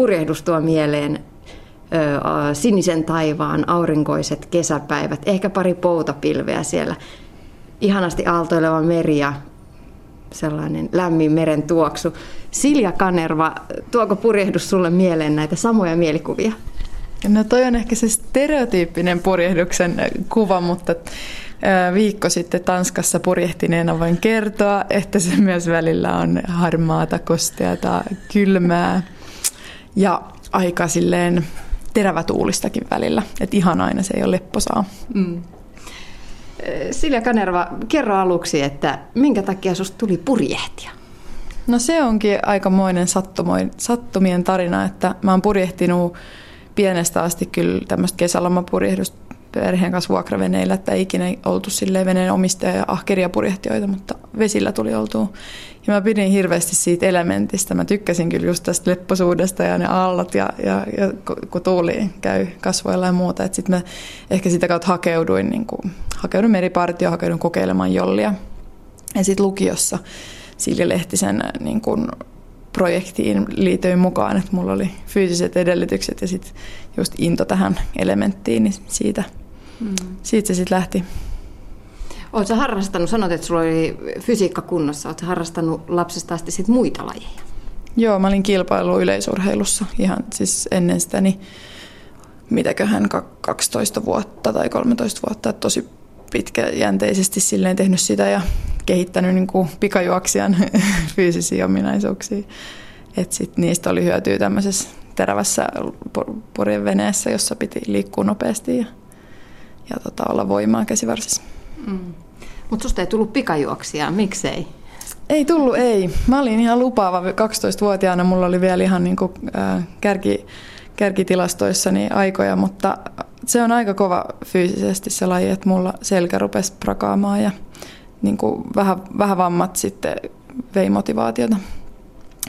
purjehdus tuo mieleen sinisen taivaan, aurinkoiset kesäpäivät, ehkä pari poutapilveä siellä. Ihanasti aaltoileva meri ja sellainen lämmin meren tuoksu. Silja Kanerva, tuoko purjehdus sulle mieleen näitä samoja mielikuvia? No toi on ehkä se stereotyyppinen purjehduksen kuva, mutta viikko sitten Tanskassa purjehtineena voin kertoa, että se myös välillä on harmaata, kosteata, kylmää ja aika silleen terävätuulistakin välillä. Että ihan aina se ei ole lepposaa. Mm. Silja Kanerva, kerro aluksi, että minkä takia sinusta tuli purjehtia? No se onkin aikamoinen sattumien tarina, että mä oon purjehtinut pienestä asti kyllä tämmöistä kesälomapurjehdusta perheen kanssa vuokraveneillä, että ei ikinä oltu silleen veneen omistaja ja ahkeria purjehtijoita, mutta vesillä tuli oltua. Ja mä pidin hirveästi siitä elementistä. Mä tykkäsin kyllä just tästä lepposuudesta ja ne aallot ja, ja, ja kun tuuli käy kasvoilla ja muuta. Sitten mä ehkä sitä kautta hakeuduin, niin kuin, hakeuduin meripartioon, hakeuduin kokeilemaan jollia. Ja sitten lukiossa Silja Lehtisen niin kuin, projektiin liityin mukaan, että mulla oli fyysiset edellytykset ja sitten just into tähän elementtiin, niin siitä, mm. siitä se sitten lähti. Oletko harrastanut, sanot, että sulla oli fysiikka kunnossa, oletko harrastanut lapsesta asti sit muita lajeja? Joo, mä olin kilpailu yleisurheilussa ihan siis ennen sitä, niin mitäköhän 12 vuotta tai 13 vuotta, tosi pitkäjänteisesti silleen tehnyt sitä ja kehittänyt niin kuin pikajuoksijan fyysisiä ominaisuuksia. Et sit niistä oli hyötyä tämmöisessä terävässä veneessä, jossa piti liikkua nopeasti ja, ja tota, olla voimaa käsivarsissa. Mm. Mutta susta ei tullut pikajuoksia, miksei? Ei tullut, ei. Mä olin ihan lupaava 12-vuotiaana, mulla oli vielä ihan niin kuin, äh, kärki, kärkitilastoissani aikoja, mutta se on aika kova fyysisesti se laji, että mulla selkä rupesi prakaamaan ja niin kuin vähän, vähän vammat sitten vei motivaatiota.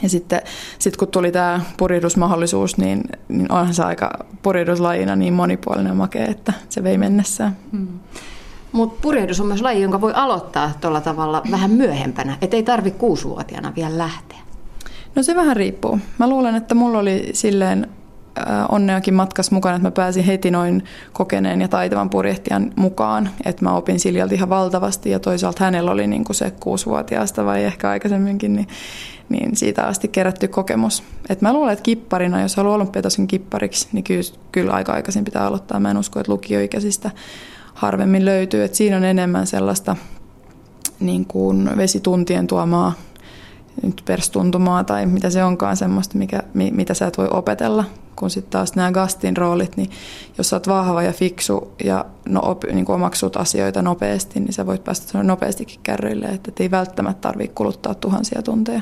Ja sitten sit kun tuli tämä purjehdusmahdollisuus, niin, niin onhan se aika purjehduslajina niin monipuolinen ja makea, että se vei mennessään. Hmm. Mutta purjehdus on myös laji, jonka voi aloittaa tuolla tavalla vähän myöhempänä, että ei tarvitse kuusivuotiaana vielä lähteä. No se vähän riippuu. Mä luulen, että mulla oli silleen onneakin matkas mukana, että mä pääsin heti noin kokeneen ja taitavan purjehtijan mukaan. Että mä opin Siljalta ihan valtavasti ja toisaalta hänellä oli niin kuin se kuusivuotiaasta vai ehkä aikaisemminkin, niin, niin siitä asti kerätty kokemus. Et mä luulen, että kipparina, jos haluaa olympiatason kippariksi, niin kyllä, kyllä aika aikaisin pitää aloittaa. Mä en usko, että lukioikäisistä harvemmin löytyy. Et siinä on enemmän sellaista niin kuin vesituntien tuomaa nyt perstuntumaa tai mitä se onkaan semmoista, mikä, mitä sä et voi opetella kun sitten taas nämä Gastin roolit, niin jos sä oot vahva ja fiksu ja no, op, niin kuin omaksut asioita nopeasti, niin sä voit päästä nopeastikin kärryille, että ei välttämättä tarvitse kuluttaa tuhansia tunteja.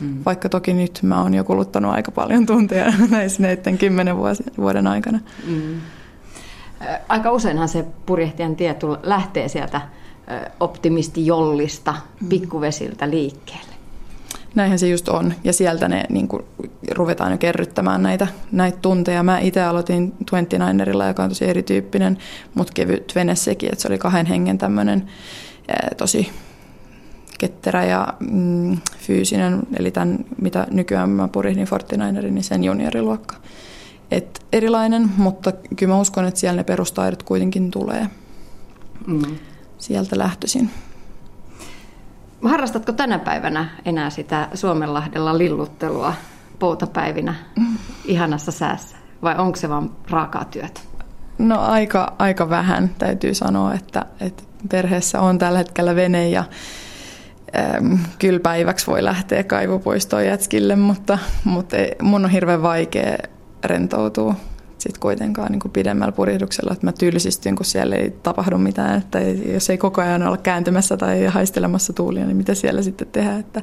Hmm. Vaikka toki nyt mä oon jo kuluttanut aika paljon tunteja näissä näiden kymmenen vuoden aikana. Hmm. Aika useinhan se purjehtijan tie lähtee sieltä optimistijollista, hmm. pikkuvesiltä liikkeelle. Näinhän se just on. Ja sieltä ne niin kuin, ruvetaan jo kerryttämään näitä, näitä tunteja. Mä itse aloitin 29erilla, joka on tosi erityyppinen, mutta kevyt vene sekin, että se oli kahden hengen tämmöinen tosi ketterä ja mm, fyysinen, eli tämän, mitä nykyään mä purihdin Fortinainerin, niin sen junioriluokka. Et erilainen, mutta kyllä mä uskon, että siellä ne perustaidot kuitenkin tulee mm. sieltä lähtöisin. Harrastatko tänä päivänä enää sitä Suomenlahdella lilluttelua poutapäivinä ihanassa säässä? Vai onko se vain raakaa työtä? No aika, aika vähän täytyy sanoa, että, että perheessä on tällä hetkellä vene ja äm, kyllä päiväksi voi lähteä kaivopuistoon jätskille, mutta, mutta mun on hirveän vaikea rentoutua sitten kuitenkaan niin kuin pidemmällä purjehduksella, että mä tylsistyn, kun siellä ei tapahdu mitään. Että jos ei koko ajan olla kääntymässä tai haistelemassa tuulia, niin mitä siellä sitten tehdään? Että...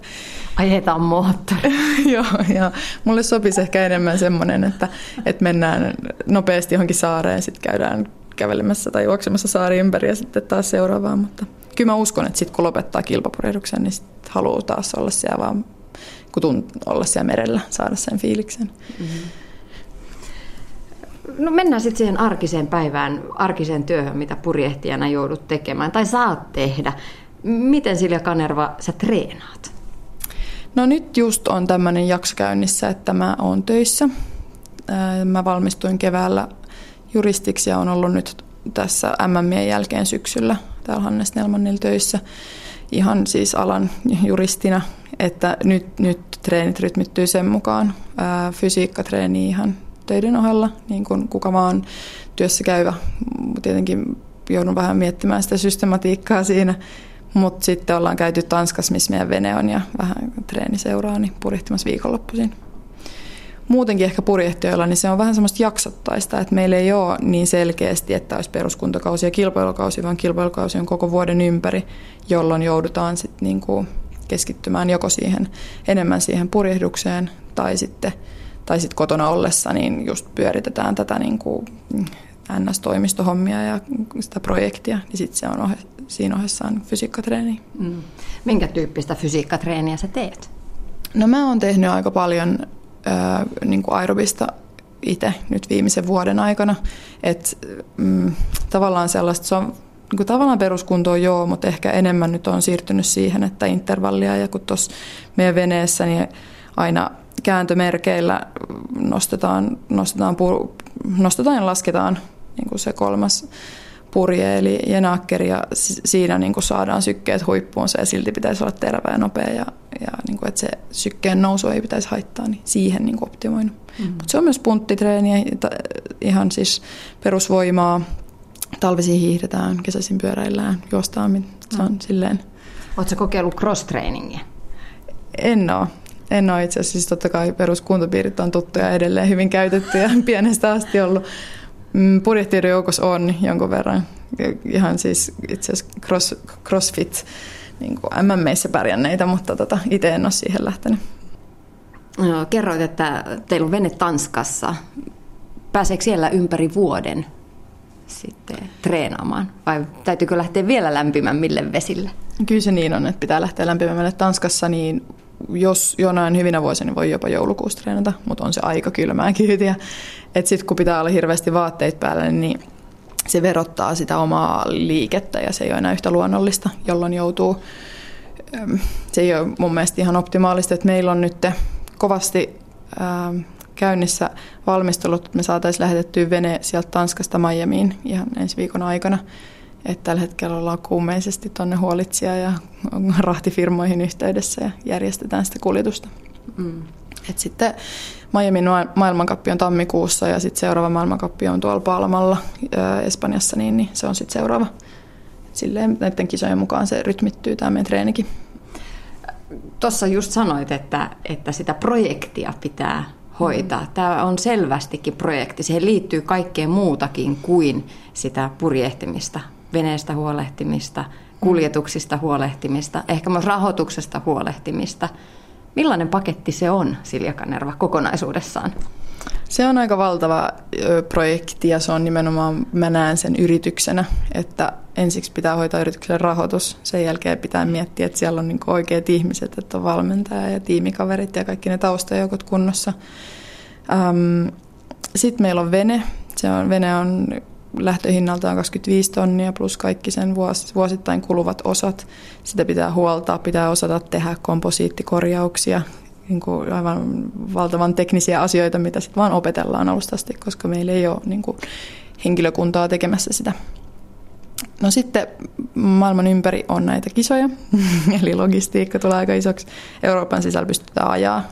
Ajetaan moottori. Joo, ja mulle sopisi ehkä enemmän semmoinen, että, että mennään nopeasti johonkin saareen, sitten käydään kävelemässä tai juoksemassa saari ympäri ja sitten taas seuraavaan. Mutta kyllä mä uskon, että sitten kun lopettaa kilpapurjehduksen, niin sitten haluaa taas olla siellä vaan, kun tunt, olla siellä merellä, saada sen fiiliksen. Mm-hmm. No mennään sitten siihen arkiseen päivään, arkiseen työhön, mitä purjehtijana joudut tekemään tai saat tehdä. Miten Silja Kanerva sä treenaat? No nyt just on tämmöinen jakso käynnissä, että mä oon töissä Mä valmistuin keväällä juristiksi ja on ollut nyt tässä MMien jälkeen syksyllä täällä Hannes Nelmannilla töissä ihan siis alan juristina, että nyt, nyt treenit rytmittyy sen mukaan. Fysiikka treeni ihan töiden ohella, niin kuin kuka vaan työssä käyvä. Tietenkin joudun vähän miettimään sitä systematiikkaa siinä, mutta sitten ollaan käyty Tanskassa, missä meidän vene on ja vähän treeni seuraa, niin purjehtimassa viikonloppuisin. Muutenkin ehkä purjehtijoilla, niin se on vähän semmoista jaksottaista, että meillä ei ole niin selkeästi, että olisi peruskuntokausi ja kilpailukausi, vaan kilpailukausi on koko vuoden ympäri, jolloin joudutaan sitten niinku keskittymään joko siihen enemmän siihen purjehdukseen tai sitten tai sitten kotona ollessa niin just pyöritetään tätä niin kuin NS-toimistohommia ja sitä projektia, niin sitten se on ohe, siinä ohessaan fysiikkatreeni. Mm. Minkä tyyppistä fysiikkatreeniä sä teet? No mä oon tehnyt aika paljon äh, niin kuin aerobista itse nyt viimeisen vuoden aikana. Et, mm, tavallaan sellaista, se on niin kuin tavallaan peruskuntoon joo, mutta ehkä enemmän nyt on siirtynyt siihen, että intervallia ja kun tuossa meidän veneessä niin aina kääntömerkeillä nostetaan, nostetaan, pur, nostetaan ja lasketaan niin kuin se kolmas purje eli jenaakkeri ja siinä niin kuin saadaan sykkeet huippuunsa ja silti pitäisi olla terve ja nopea ja, ja niin kuin, että se sykkeen nousu ei pitäisi haittaa, niin siihen niin kuin optimoinut. Mm-hmm. Mutta se on myös punttitreeniä, ihan siis perusvoimaa, talvisin hiihdetään, kesäisin pyöräillään, juostaan, se on mm. silleen. Oletko kokeillut cross-trainingia? En ole. En ole itse asiassa, siis totta kai peruskuntopiirit on tuttuja edelleen hyvin käytettyjä pienestä asti ollut. Mm, Purjehtijoiden joukossa on jonkun verran ihan siis itse asiassa cross, crossfit niin kuin MMEissä pärjänneitä, mutta tota, itse en ole siihen lähtenyt. No, kerroit, että teillä on vene Tanskassa. Pääseekö siellä ympäri vuoden sitten treenaamaan? Vai täytyykö lähteä vielä lämpimämmille vesille? Kyllä se niin on, että pitää lähteä lämpimämmälle Tanskassa, niin jos jonain hyvinä vuosina voi jopa joulukuussa treenata, mutta on se aika kylmää kyytiä. Että sitten kun pitää olla hirveästi vaatteet päällä, niin se verottaa sitä omaa liikettä ja se ei ole enää yhtä luonnollista, jolloin joutuu, se ei ole mun mielestä ihan optimaalista, että meillä on nyt kovasti käynnissä valmistelut, että me saataisiin lähetettyä vene sieltä Tanskasta Miamiin ihan ensi viikon aikana. Että tällä hetkellä ollaan kuumeisesti tuonne huolitsija ja rahtifirmoihin yhteydessä ja järjestetään sitä kuljetusta. Mm. Et sitten Miamin maailmankappi on tammikuussa ja sitten seuraava maailmankappi on tuolla Palmalla Espanjassa, niin, niin se on sitten seuraava. Silleen näiden kisojen mukaan se rytmittyy tämä meidän treenikin. Tuossa just sanoit, että, että sitä projektia pitää hoitaa. Mm. Tämä on selvästikin projekti. Siihen liittyy kaikkea muutakin kuin sitä purjehtimista veneestä huolehtimista, kuljetuksista huolehtimista, ehkä myös rahoituksesta huolehtimista. Millainen paketti se on, Silja Kanerva, kokonaisuudessaan? Se on aika valtava projekti ja se on nimenomaan, mä näen sen yrityksenä, että ensiksi pitää hoitaa yrityksen rahoitus, sen jälkeen pitää miettiä, että siellä on niin oikeat ihmiset, että on valmentaja ja tiimikaverit ja kaikki ne taustajoukot kunnossa. Sitten meillä on vene, se on, vene on lähtöhinnaltaan 25 tonnia plus kaikki sen vuosittain kuluvat osat. Sitä pitää huoltaa, pitää osata tehdä komposiittikorjauksia, niin kuin aivan valtavan teknisiä asioita, mitä sitten vaan opetellaan alusta asti, koska meillä ei ole niin kuin henkilökuntaa tekemässä sitä. No sitten maailman ympäri on näitä kisoja, eli logistiikka tulee aika isoksi. Euroopan sisällä pystytään ajaa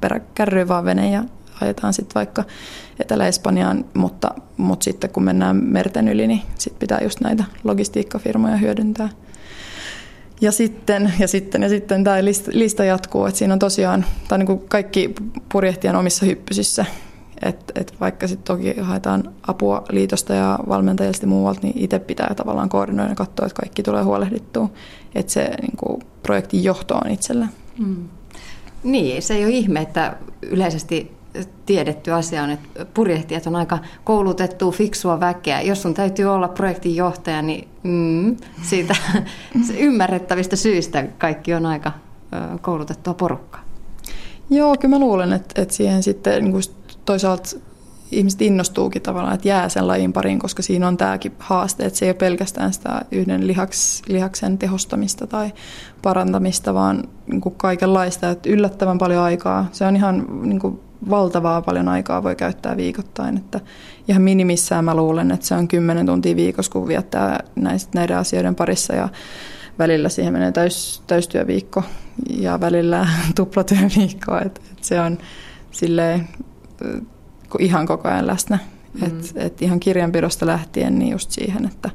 peräkärryyn vaan vene ja ajetaan sitten vaikka Etelä-Espanjaan, mutta, mutta sitten kun mennään merten yli, niin sitten pitää just näitä logistiikkafirmoja hyödyntää. Ja sitten, ja sitten, ja sitten tämä lista, lista jatkuu, että siinä on tosiaan, on niin kuin kaikki purjehtien omissa hyppysissä, että et vaikka sitten toki haetaan apua liitosta ja valmentajista muualta, niin itse pitää tavallaan koordinoida ja katsoa, että kaikki tulee huolehdittua, että se niin kuin, projektin johto on itsellä. Mm. Niin, se ei ole ihme, että yleisesti tiedetty asia on, että purjehtijat on aika koulutettua, fiksua väkeä. Jos sun täytyy olla projektin johtaja, niin mm, siitä ymmärrettävistä syistä kaikki on aika koulutettua porukkaa. Joo, kyllä mä luulen, että, että siihen sitten niin kuin toisaalta ihmiset innostuukin tavallaan, että jää sen lajin pariin, koska siinä on tämäkin haaste, että se ei ole pelkästään sitä yhden lihaks, lihaksen tehostamista tai parantamista, vaan niin kuin kaikenlaista, että yllättävän paljon aikaa. Se on ihan niin kuin valtavaa paljon aikaa voi käyttää viikoittain. Että ihan minimissään mä luulen, että se on 10 tuntia viikossa, kun viettää näiden asioiden parissa ja välillä siihen menee täys, täystyöviikko ja välillä tuplatyöviikko. Et, et se on silleen, ihan koko ajan läsnä. Mm. Et, et ihan kirjanpidosta lähtien niin just siihen, että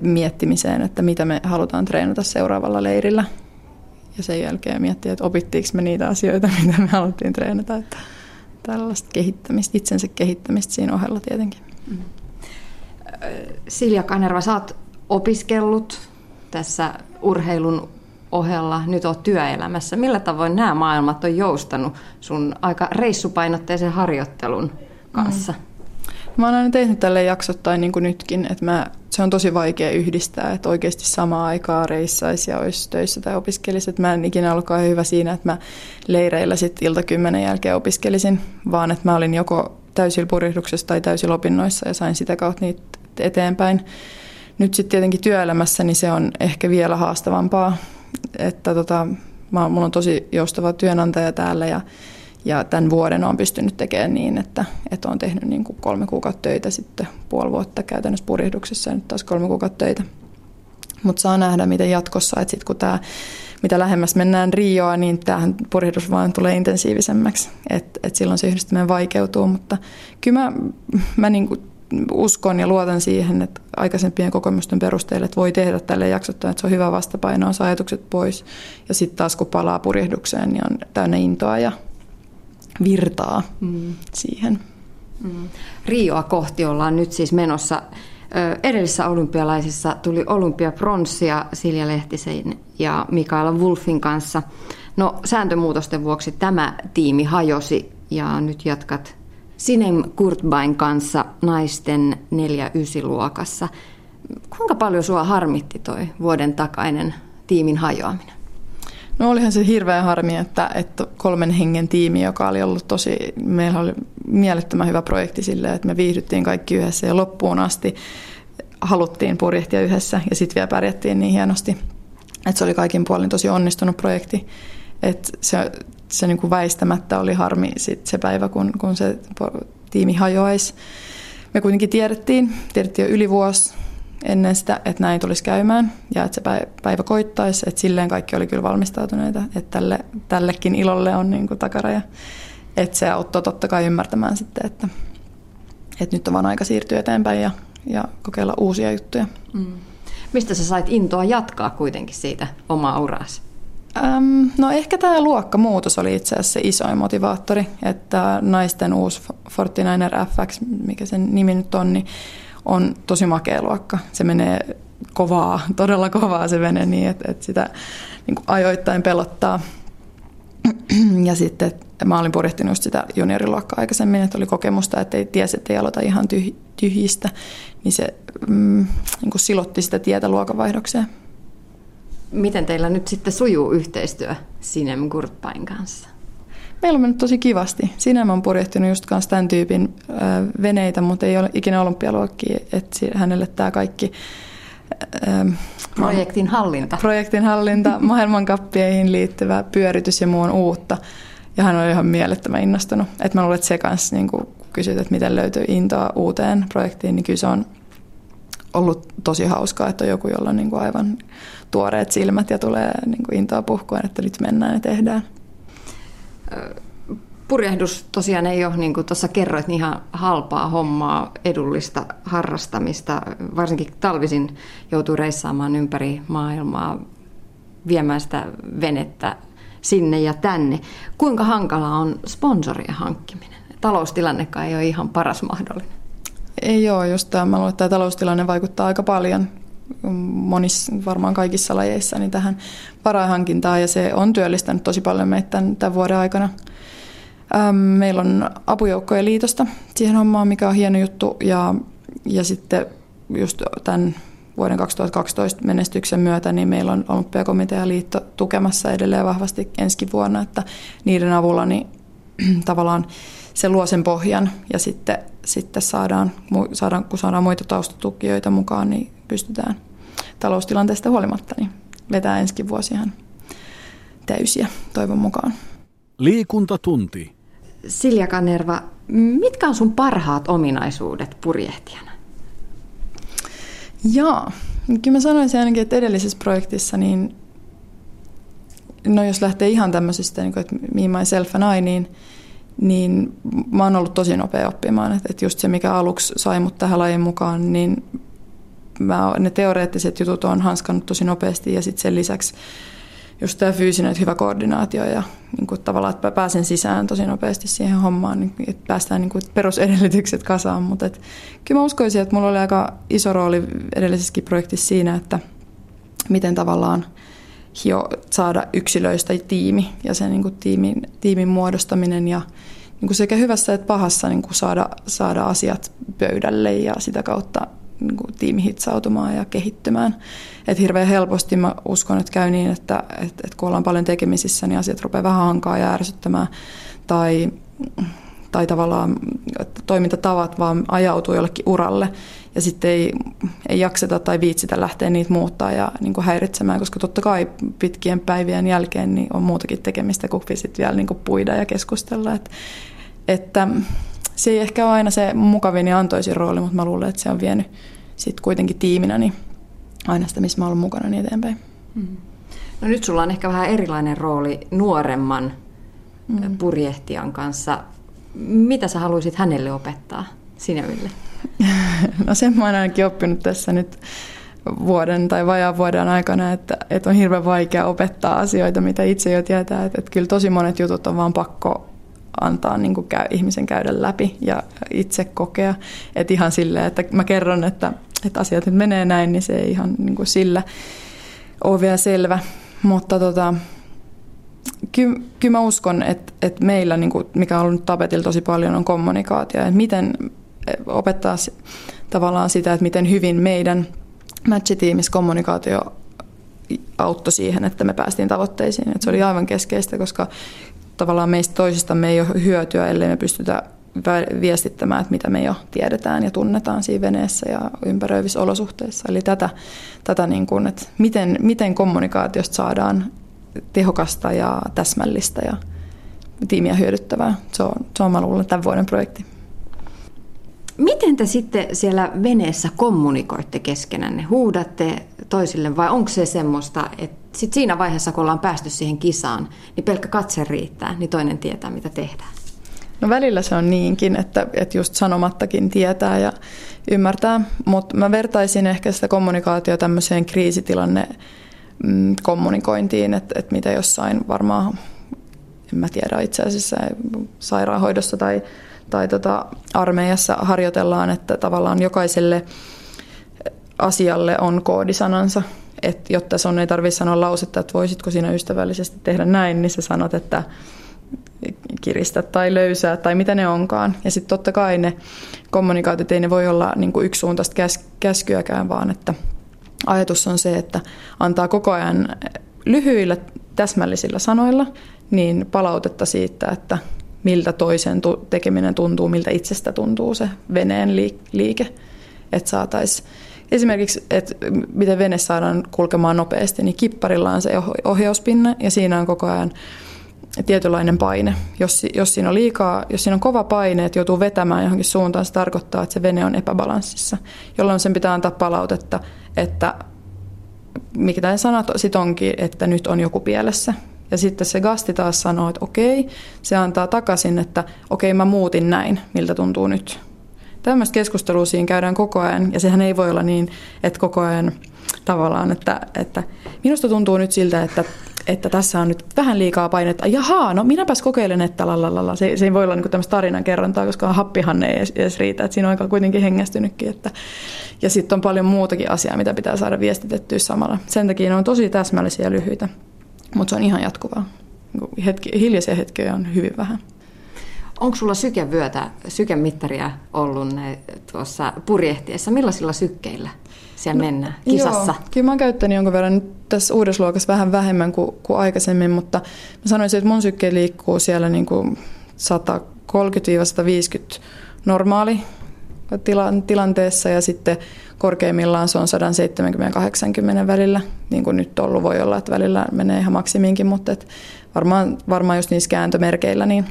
miettimiseen, että mitä me halutaan treenata seuraavalla leirillä. Ja sen jälkeen miettiä, että opittiinko me niitä asioita, mitä me haluttiin treenata. Että tällaista kehittämistä, itsensä kehittämistä siinä ohella tietenkin. Mm. Silja Kanerva, sä oot opiskellut tässä urheilun ohella, nyt oot työelämässä. Millä tavoin nämä maailmat on joustanut sun aika reissupainotteisen harjoittelun kanssa? Mm. Mä oon aina tehnyt tälle jaksottain niin kuin nytkin, että mä, se on tosi vaikea yhdistää, että oikeasti samaa aikaa reissaisi ja olisi töissä tai opiskelisi. Että mä en ikinä ollut hyvä siinä, että mä leireillä sitten ilta kymmenen jälkeen opiskelisin, vaan että mä olin joko täysillä purjehduksessa tai täysillä opinnoissa ja sain sitä kautta niitä eteenpäin. Nyt sitten tietenkin työelämässä niin se on ehkä vielä haastavampaa, että tota, mä, mulla on tosi joustava työnantaja täällä ja ja tämän vuoden on pystynyt tekemään niin, että, että on tehnyt niin kuin kolme kuukautta töitä sitten puoli vuotta käytännössä purjehduksessa ja nyt taas kolme kuukautta töitä. Mutta saa nähdä, miten jatkossa, että sitten kun tämä, mitä lähemmäs mennään Rioa, niin tämähän purjehdus vaan tulee intensiivisemmäksi, että et silloin se yhdistyminen vaikeutuu, mutta kyllä mä, mä niin kuin uskon ja luotan siihen, että aikaisempien kokemusten perusteella, että voi tehdä tälle jaksottaa, että se on hyvä vastapaino, saa ajatukset pois. Ja sitten taas kun palaa purjehdukseen, niin on täynnä intoa ja virtaa mm. siihen. Mm. Rioa kohti ollaan nyt siis menossa. Edellisessä olympialaisissa tuli olympiapronssia Silja Lehtisen ja Mikaela Wolfin kanssa. No sääntömuutosten vuoksi tämä tiimi hajosi ja nyt jatkat Sinem Kurtbain kanssa naisten 4-9 luokassa. Kuinka paljon sua harmitti toi vuoden takainen tiimin hajoaminen? No olihan se hirveän harmi, että, että kolmen hengen tiimi, joka oli ollut tosi, meillä oli mielettömän hyvä projekti sille, että me viihdyttiin kaikki yhdessä ja loppuun asti haluttiin purjehtia yhdessä ja sitten vielä pärjättiin niin hienosti. Että se oli kaikin puolin tosi onnistunut projekti. Että se se niin kuin väistämättä oli harmi sit se päivä, kun, kun se tiimi hajoaisi. Me kuitenkin tiedettiin, tiedettiin jo yli vuosi ennen sitä, että näin tulisi käymään ja että se päivä koittaisi. Että silleen kaikki oli kyllä valmistautuneita, että tälle, tällekin ilolle on niin kuin takaraja. Että se auttoi totta kai ymmärtämään sitten, että, että nyt on vaan aika siirtyä eteenpäin ja, ja kokeilla uusia juttuja. Mm. Mistä sä sait intoa jatkaa kuitenkin siitä omaa uraasi? Öm, no ehkä tämä luokkamuutos oli itse asiassa se isoin motivaattori, että naisten uusi 49er FX, mikä sen nimi nyt on, niin on tosi makea luokka. Se menee kovaa, todella kovaa se menee niin, että, että sitä niin ajoittain pelottaa. Ja sitten mä olin purjehtinut sitä junioriluokkaa aikaisemmin, että oli kokemusta, että ei tiesi, että ei aloita ihan tyhjistä, niin se mm, niin kuin silotti sitä tietä luokanvaihdokseen. Miten teillä nyt sitten sujuu yhteistyö Sinem Gurtpain kanssa? Meillä on mennyt tosi kivasti. Sinä on purjehtinut just kanssa tämän tyypin veneitä, mutta ei ole ikinä olympialuokkia, että hänelle tämä kaikki Projektin hallinta. Projektin hallinta, maailmankappeihin liittyvä pyöritys ja muu on uutta. Ja hän on ihan mielettömän innostunut. Et mä luulen, että se kanssa, niin kun kysyt, että miten löytyy intoa uuteen projektiin, niin kyllä se on ollut tosi hauskaa, että on joku, jolla on niin aivan tuoreet silmät ja tulee niin intoa puhkuen, että nyt mennään ja tehdään. Purjehdus tosiaan ei ole, niin kuin tuossa kerroit, niin ihan halpaa hommaa, edullista harrastamista. Varsinkin talvisin joutuu reissaamaan ympäri maailmaa, viemään sitä venettä sinne ja tänne. Kuinka hankala on sponsorien hankkiminen? Taloustilannekaan ei ole ihan paras mahdollinen. Ei ole, just tämä, mä luulen, että tämä taloustilanne vaikuttaa aika paljon monissa, varmaan kaikissa lajeissa, niin tähän varainhankintaan ja se on työllistänyt tosi paljon meitä tämän, tämän vuoden aikana. meillä on apujoukkojen liitosta siihen hommaan, mikä on hieno juttu ja, ja sitten just tämän vuoden 2012 menestyksen myötä, niin meillä on olympiakomitea liitto tukemassa edelleen vahvasti ensi vuonna, että niiden avulla niin tavallaan se luo sen pohjan ja sitten, sitten saadaan, saadaan, kun saadaan muita taustatukijoita mukaan, niin pystytään taloustilanteesta huolimatta niin vetää ensi vuosi ihan täysiä toivon mukaan. Liikuntatunti. Silja Kanerva, mitkä on sun parhaat ominaisuudet purjehtijana? Joo, kyllä mä sanoisin ainakin, että edellisessä projektissa, niin no jos lähtee ihan tämmöisestä, niin kuin, että me, myself and I, niin, niin mä oon ollut tosi nopea oppimaan. Että, että just se, mikä aluksi sai mut tähän lajin mukaan, niin mä, ne teoreettiset jutut on hanskannut tosi nopeasti ja sitten sen lisäksi just tämä fyysinen, että hyvä koordinaatio ja niin kuin tavallaan, että pääsen sisään tosi nopeasti siihen hommaan, niin, että päästään niin kuin perusedellytykset kasaan. Mutta et, kyllä mä uskoisin, että mulla oli aika iso rooli edellisessäkin projektissa siinä, että miten tavallaan hio saada yksilöistä tiimi ja sen niin kuin tiimin, tiimin muodostaminen ja niin kuin sekä hyvässä että pahassa niin kuin saada, saada asiat pöydälle ja sitä kautta niin kuin tiimi hitsautumaan ja kehittymään. Et hirveän helposti mä uskon, että käy niin, että, että, että kun ollaan paljon tekemisissä, niin asiat rupeaa vähän hankaa ja ärsyttämään. Tai, tai tavallaan toimintatavat vaan ajautuu jollekin uralle ja sitten ei, ei jakseta tai viitsitä lähteä niitä muuttaa ja niin kuin häiritsemään, koska totta kai pitkien päivien jälkeen niin on muutakin tekemistä kuin sitten vielä niin kuin puida ja keskustella. Et, että se ei ehkä ole aina se mukavin ja antoisin rooli, mutta mä luulen, että se on vienyt sitten kuitenkin tiiminä niin aina sitä, missä mä olen mukana niin eteenpäin. Mm. No nyt sulla on ehkä vähän erilainen rooli nuoremman mm. purjehtijan kanssa. Mitä sä haluaisit hänelle opettaa, sinä Ville? No sen mä oon ainakin oppinut tässä nyt vuoden tai vajaan vuoden aikana, että, että on hirveän vaikea opettaa asioita, mitä itse jo tietää. Että, että kyllä tosi monet jutut on vaan pakko antaa niin kuin käy, ihmisen käydä läpi ja itse kokea. Että ihan silleen, että mä kerron, että, että asiat nyt menee näin, niin se ei ihan niin kuin sillä ole vielä selvä. Mutta tota, kyllä, kyllä mä uskon, että, että meillä, niin kuin, mikä on ollut tapetilla tosi paljon, on kommunikaatio. Että miten opettaa tavallaan sitä, että miten hyvin meidän matchitiimissä kommunikaatio auttoi siihen, että me päästiin tavoitteisiin. Että se oli aivan keskeistä, koska tavallaan meistä toisistamme ei ole hyötyä, ellei me pystytä viestittämään, että mitä me jo tiedetään ja tunnetaan siinä veneessä ja ympäröivissä olosuhteissa. Eli tätä, tätä niin kuin, että miten, miten kommunikaatiosta saadaan tehokasta ja täsmällistä ja tiimiä hyödyttävää. Se on, se on mä luulen, tämän vuoden projekti. Miten te sitten siellä veneessä kommunikoitte keskenänne? Huudatte toisille vai onko se semmoista, että sit siinä vaiheessa, kun ollaan päästy siihen kisaan, niin pelkkä katse riittää, niin toinen tietää, mitä tehdään? No välillä se on niinkin, että, että just sanomattakin tietää ja ymmärtää, mutta mä vertaisin ehkä sitä kommunikaatiota tämmöiseen kriisitilanne mm, kommunikointiin, että, että mitä jossain varmaan, en mä tiedä itse asiassa sairaanhoidossa tai tai tota, armeijassa harjoitellaan, että tavallaan jokaiselle asialle on koodisanansa. Et jotta sun ei tarvitse sanoa lausetta, että voisitko sinä ystävällisesti tehdä näin, niin sä sanot, että kiristä tai löysää tai mitä ne onkaan. Ja sitten totta kai ne kommunikaatiot ei ne voi olla niin yksisuuntaista käs- käskyäkään, vaan että ajatus on se, että antaa koko ajan lyhyillä täsmällisillä sanoilla niin palautetta siitä, että miltä toisen tekeminen tuntuu, miltä itsestä tuntuu se veneen liike. Että saataisiin esimerkiksi, että miten vene saadaan kulkemaan nopeasti, niin kipparilla on se ohjauspinne ja siinä on koko ajan tietynlainen paine. Jos, jos siinä on liikaa, jos siinä on kova paine, että joutuu vetämään johonkin suuntaan, se tarkoittaa, että se vene on epäbalanssissa, jolloin sen pitää antaa palautetta, että mikä sanat sit onkin, että nyt on joku pielessä. Ja sitten se gasti taas sanoo, että okei, se antaa takaisin, että okei mä muutin näin, miltä tuntuu nyt. Tämmöistä keskustelua siinä käydään koko ajan ja sehän ei voi olla niin, että koko ajan tavallaan, että, että minusta tuntuu nyt siltä, että, että tässä on nyt vähän liikaa painetta. Jahaa, no minäpäs kokeilen, että lalalala. Se, se ei voi olla niin tämmöistä tarinan kerrontaa, koska happihan ei edes, edes riitä. Että siinä on aika kuitenkin hengästynytkin. Että, ja sitten on paljon muutakin asiaa, mitä pitää saada viestitettyä samalla. Sen takia ne on tosi täsmällisiä ja lyhyitä mutta se on ihan jatkuvaa. Niin hetki, hiljaisia hetkiä on hyvin vähän. Onko sulla sykevyötä, sykemittaria ollut tuossa purjehtiessa? Millaisilla sykkeillä siellä no, mennään kisassa? Joo, kyllä mä oon käyttänyt jonkun verran nyt tässä uudessa luokassa vähän vähemmän kuin, kuin aikaisemmin, mutta mä sanoisin, että mun sykke liikkuu siellä niin kuin 130-150 normaali tilanteessa ja sitten korkeimmillaan se on 170-80 välillä, niin kuin nyt ollut voi olla, että välillä menee ihan maksimiinkin, mutta et varmaan, varmaan just niissä kääntömerkeillä niin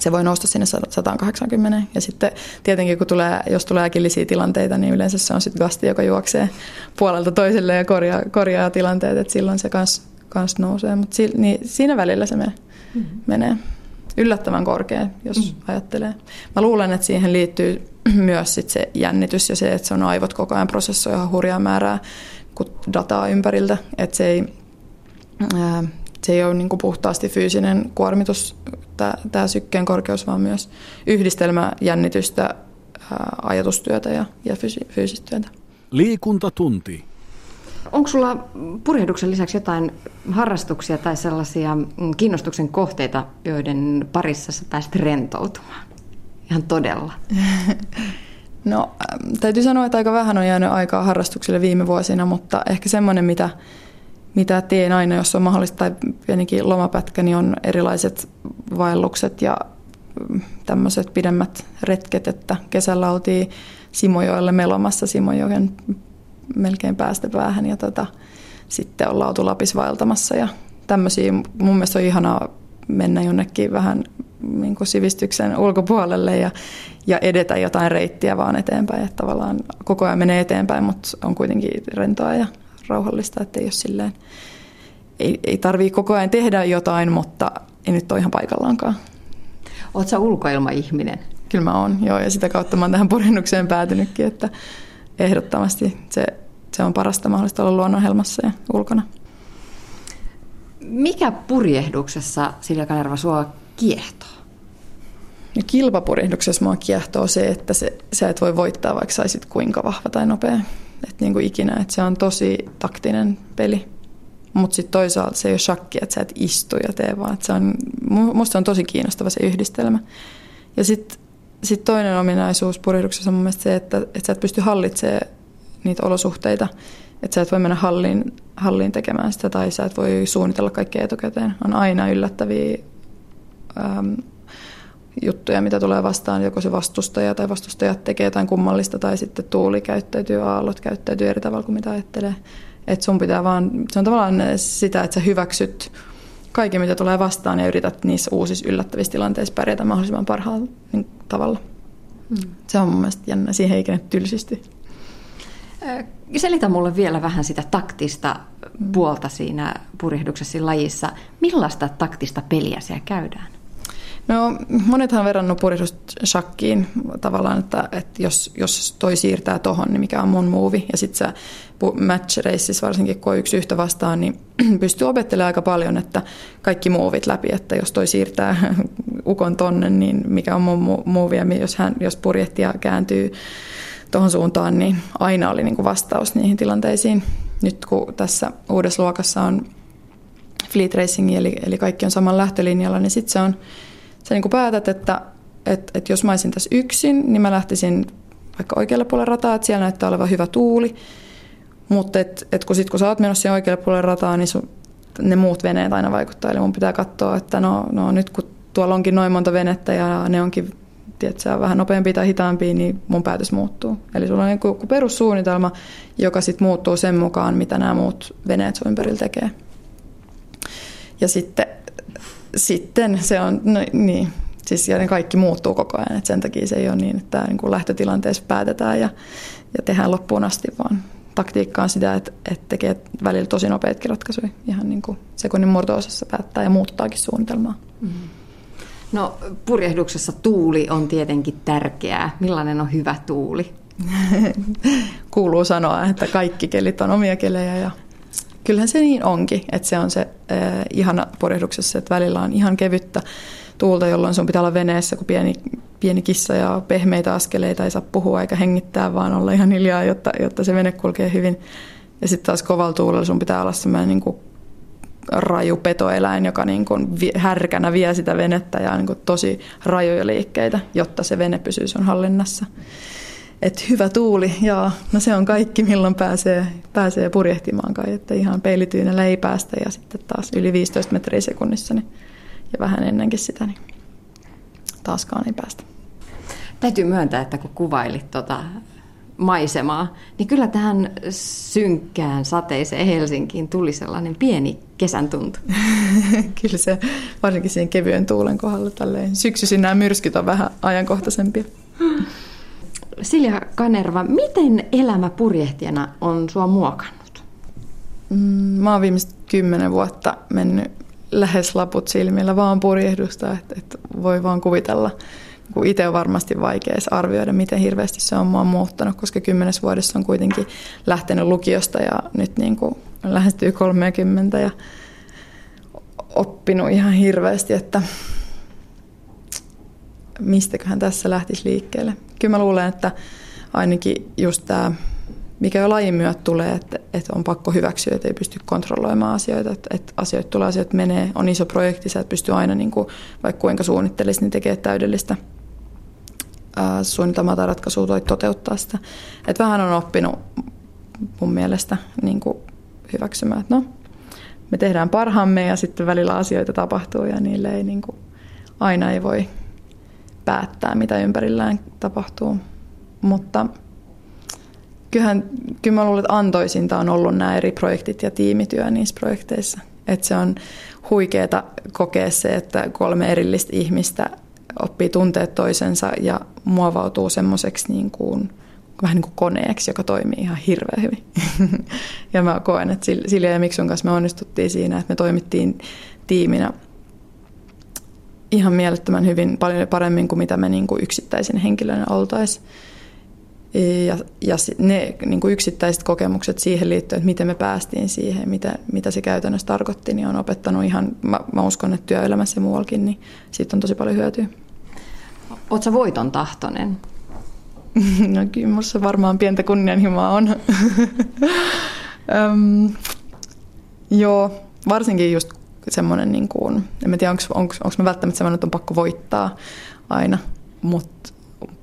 se voi nousta sinne 180. Ja sitten tietenkin, kun tulee, jos tulee äkillisiä tilanteita, niin yleensä se on sitten gasti, joka juoksee puolelta toiselle ja korjaa, korjaa tilanteet, että silloin se kans, kans nousee. Mutta si, niin siinä välillä se menee. Mm-hmm. menee. Yllättävän korkea, jos mm-hmm. ajattelee. Mä luulen, että siihen liittyy myös sit se jännitys ja se, että se on aivot koko ajan prosessoi ihan hurjaa määrää dataa ympäriltä. Että se ei, ää, se ei ole niin kuin puhtaasti fyysinen kuormitus, tämä sykkeen korkeus, vaan myös yhdistelmä jännitystä, ajatustyötä ja, ja fysi, fyysistä työtä. Liikuntatunti. Onko sulla purjehduksen lisäksi jotain harrastuksia tai sellaisia mm, kiinnostuksen kohteita, joiden parissa sä pääsit rentoutumaan? Ihan todella. No täytyy sanoa, että aika vähän on jäänyt aikaa harrastuksille viime vuosina, mutta ehkä semmoinen, mitä mitä teen aina, jos on mahdollista, tai pienikin lomapätkä, niin on erilaiset vaellukset ja mm, tämmöiset pidemmät retket, että kesällä oltiin Simojoelle melomassa Simojoen melkein päästä päähän ja tota, sitten ollaan oltu Lapis vaeltamassa ja tämmöisiä. Mun mielestä on ihanaa mennä jonnekin vähän niin kuin sivistyksen ulkopuolelle ja, ja edetä jotain reittiä vaan eteenpäin. Että tavallaan koko ajan menee eteenpäin, mutta on kuitenkin rentoa ja rauhallista, että ei ole silleen, ei, ei tarvii koko ajan tehdä jotain, mutta ei nyt ole ihan paikallaankaan. Oletko sä ulkoilmaihminen? Kyllä mä oon, joo, ja sitä kautta mä oon tähän purjennukseen päätynytkin, että ehdottomasti se, se on parasta mahdollista olla luonnonhelmassa ja ulkona. Mikä purjehduksessa, Silja Kanerva, sua kiehtoo? No kilpapurjehduksessa mua kiehtoo se, että se, sä et voi voittaa, vaikka saisit kuinka vahva tai nopea että niin kuin ikinä, että se on tosi taktinen peli. Mutta sitten toisaalta se ei ole shakki, että sä et istu ja tee, vaan se on, musta on tosi kiinnostava se yhdistelmä. Ja sitten sit toinen ominaisuus purjehduksessa on mun mielestä se, että, että sä et pysty hallitsemaan niitä olosuhteita. Että sä et voi mennä halliin, halliin tekemään sitä tai sä et voi suunnitella kaikkea etukäteen. On aina yllättäviä äm, juttuja, mitä tulee vastaan, joko se vastustaja tai vastustajat tekee jotain kummallista tai sitten tuuli käyttäytyy, aallot käyttäytyy eri tavalla kuin mitä ajattelee. Et sun pitää vaan, se on tavallaan sitä, että sä hyväksyt kaiken, mitä tulee vastaan ja yrität niissä uusissa yllättävissä tilanteissa pärjätä mahdollisimman parhaalla niin, tavalla. Hmm. Se on mun mielestä jännä, siihen ei tylsisti. Selitä mulle vielä vähän sitä taktista puolta siinä purjehduksessa lajissa. Millaista taktista peliä siellä käydään? No monethan on verrannut puristusta shakkiin tavallaan, että, että jos, jos toi siirtää tohon, niin mikä on mun muuvi. Ja sitten sä match raceissa varsinkin, kun yksi yhtä vastaan, niin pystyy opettelemaan aika paljon, että kaikki muovit läpi, että jos toi siirtää ukon tonne, niin mikä on mun muuvi. Ja jos, hän, jos purjehtija kääntyy tuohon suuntaan, niin aina oli niin kuin vastaus niihin tilanteisiin. Nyt kun tässä uudessa luokassa on fleet racing, eli, eli kaikki on saman lähtölinjalla, niin sitten se on sä niin kuin päätät, että, että, että jos mä olisin tässä yksin, niin mä lähtisin vaikka oikealle puolelle rataa, että siellä näyttää olevan hyvä tuuli. Mutta et, et kun, sit, kun sä oot menossa oikealle puolelle rataa, niin sun, ne muut veneet aina vaikuttaa. Eli mun pitää katsoa, että no, no nyt kun tuolla onkin noin monta venettä ja ne onkin tiedätkö, vähän nopeampi tai hitaampi, niin mun päätös muuttuu. Eli sulla on niin perussuunnitelma, joka sitten muuttuu sen mukaan, mitä nämä muut veneet sun ympärillä tekee. Ja sitten sitten se on, no, niin, siis ja ne kaikki muuttuu koko ajan, että sen takia se ei ole niin, että niin kuin lähtötilanteessa päätetään ja, ja tehdään loppuun asti, vaan taktiikka on sitä, että, että tekee välillä tosi nopeatkin ratkaisuja. Ihan niin kuin sekunnin murto-osassa päättää ja muuttaakin suunnitelmaa. Mm-hmm. No purjehduksessa tuuli on tietenkin tärkeää. Millainen on hyvä tuuli? Kuuluu sanoa, että kaikki kelit on omia kelejä ja kyllähän se niin onkin, että se on se äh, ihana purjehduksessa, että välillä on ihan kevyttä tuulta, jolloin sun pitää olla veneessä kuin pieni, pieni kissa ja pehmeitä askeleita, ei saa puhua eikä hengittää, vaan olla ihan hiljaa, jotta, jotta se vene kulkee hyvin. Ja sitten taas kovalla tuulella sun pitää olla semmoinen niin raju petoeläin, joka niin kuin härkänä vie sitä venettä ja niin kuin tosi rajoja liikkeitä, jotta se vene pysyy sun hallinnassa. Et hyvä tuuli, ja no se on kaikki, milloin pääsee, pääsee purjehtimaan kai, että ihan peilityynellä ei päästä ja sitten taas yli 15 metriä sekunnissa niin, ja vähän ennenkin sitä, niin taaskaan ei päästä. Täytyy myöntää, että kun kuvailit tuota maisemaa, niin kyllä tähän synkkään sateiseen Helsinkiin tuli sellainen pieni kesän tuntu. kyllä se, varsinkin siinä kevyen tuulen kohdalla tälleen. Syksyisin nämä myrskyt on vähän ajankohtaisempia. Silja Kanerva, miten elämä purjehtijana on sua muokannut? Mm, mä oon viimeiset kymmenen vuotta mennyt lähes laput silmillä vaan purjehdusta, että, että voi vaan kuvitella. Itse on varmasti vaikea arvioida, miten hirveästi se on mua muuttanut, koska kymmenes vuodessa on kuitenkin lähtenyt lukiosta ja nyt niin kuin lähestyy 30 ja oppinut ihan hirveästi, että mistäköhän tässä lähtisi liikkeelle. Kyllä mä luulen, että ainakin just tämä mikä jo lajin myötä tulee, että, että on pakko hyväksyä, että ei pysty kontrolloimaan asioita, että, että asioita tulee, asiat menee, on iso projekti, sä et pysty aina, niin kuin, vaikka kuinka suunnittelisi, niin tekee täydellistä suunnitelmaa tai ratkaisua toi toteuttaa sitä. Että vähän on oppinut mun mielestä niin kuin hyväksymään, että no, me tehdään parhaamme ja sitten välillä asioita tapahtuu ja niille ei niin kuin, aina ei voi päättää, mitä ympärillään tapahtuu. Mutta kyllähän, kyllä mä luulen, että antoisinta on ollut nämä eri projektit ja tiimityö niissä projekteissa. Että se on huikeeta kokea se, että kolme erillistä ihmistä oppii tunteet toisensa ja muovautuu semmoiseksi niin kuin, vähän niin kuin koneeksi, joka toimii ihan hirveän hyvin. ja mä koen, että Silja ja Miksun kanssa me onnistuttiin siinä, että me toimittiin tiiminä ihan mielettömän hyvin, paljon paremmin kuin mitä me niin kuin yksittäisin henkilönä oltaisiin. Ja, ja ne niin kuin yksittäiset kokemukset siihen liittyen, että miten me päästiin siihen, mitä, mitä se käytännössä tarkoitti, niin on opettanut ihan, mä, mä uskon, että työelämässä ja muuallakin, niin siitä on tosi paljon hyötyä. Oletko voiton tahtoinen? No kyllä minussa varmaan pientä kunnianhimoa on. Öm, joo, varsinkin just semmoinen, niin kuin, en tiedä onko mä välttämättä semmoinen, että on pakko voittaa aina, mutta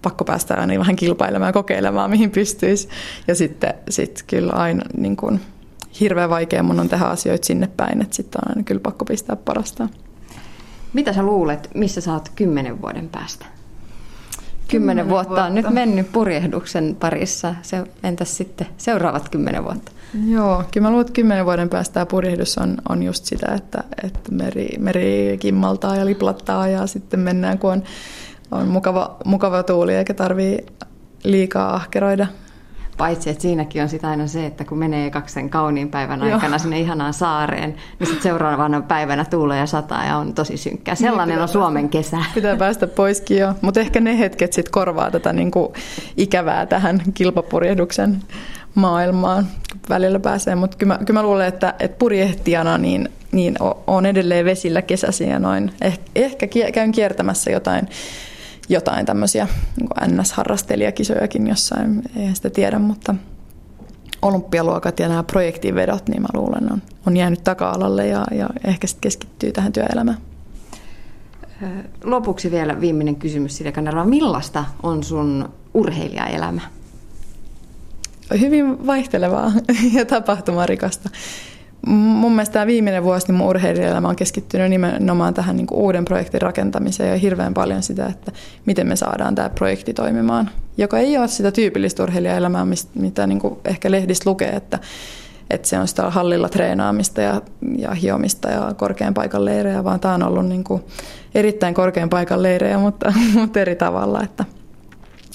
pakko päästä aina vähän kilpailemaan ja kokeilemaan, mihin pystyisi. Ja sitten sit kyllä aina niin kuin, hirveän vaikea mun on tehdä asioita sinne päin, että sitten on aina kyllä pakko pistää parasta. Mitä sä luulet, missä sä oot kymmenen vuoden päästä? Kymmenen vuotta, vuotta on nyt mennyt purjehduksen parissa. Se, entäs sitten seuraavat kymmenen vuotta? Joo, kyllä mä luulen, että kymmenen vuoden päästä tämä purjehdus on, on just sitä, että, että meri, meri kimmaltaa ja liplattaa ja sitten mennään, kun on on mukava, mukava tuuli eikä tarvii liikaa ahkeroida. Paitsi, että siinäkin on sitä aina se, että kun menee kaksen kauniin päivän aikana Joo. sinne ihanaan saareen, niin sitten seuraavana päivänä tuulee ja sataa ja on tosi synkkää. Niin, Sellainen niin on Suomen kesä. Pitää päästä poiskin jo, mutta ehkä ne hetket sitten korvaa tätä niinku ikävää tähän kilpapurjehduksen maailmaan. Välillä pääsee, mutta kyllä, kyllä mä luulen, että, että purjehtijana niin, niin on edelleen vesillä kesäsi ja noin. Eh, ehkä käyn kiertämässä jotain jotain tämmöisiä niin NS-harrastelijakisojakin jossain, eihän sitä tiedä, mutta olympialuokat ja nämä projektivedot, niin mä luulen, on, on jäänyt taka-alalle ja, ja ehkä sitten keskittyy tähän työelämään. Lopuksi vielä viimeinen kysymys Silja Kanerva. Millaista on sun urheilijaelämä? Hyvin vaihtelevaa ja tapahtumarikasta mun mielestä tämä viimeinen vuosi niin mun urheilijaelämä on keskittynyt nimenomaan tähän niin uuden projektin rakentamiseen ja hirveän paljon sitä, että miten me saadaan tämä projekti toimimaan, joka ei ole sitä tyypillistä urheilijaelämää, mitä niin ehkä lehdistä lukee, että, että se on sitä hallilla treenaamista ja, ja hiomista ja korkean paikan leirejä, vaan tämä on ollut niin kuin erittäin korkean paikan leirejä, mutta, mutta eri tavalla, että,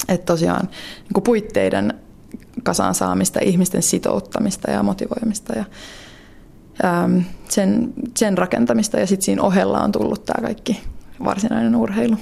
että tosiaan niin puitteiden kasaan saamista, ihmisten sitouttamista ja motivoimista ja Ähm, sen, sen rakentamista ja sitten siinä ohella on tullut tämä kaikki varsinainen urheilu.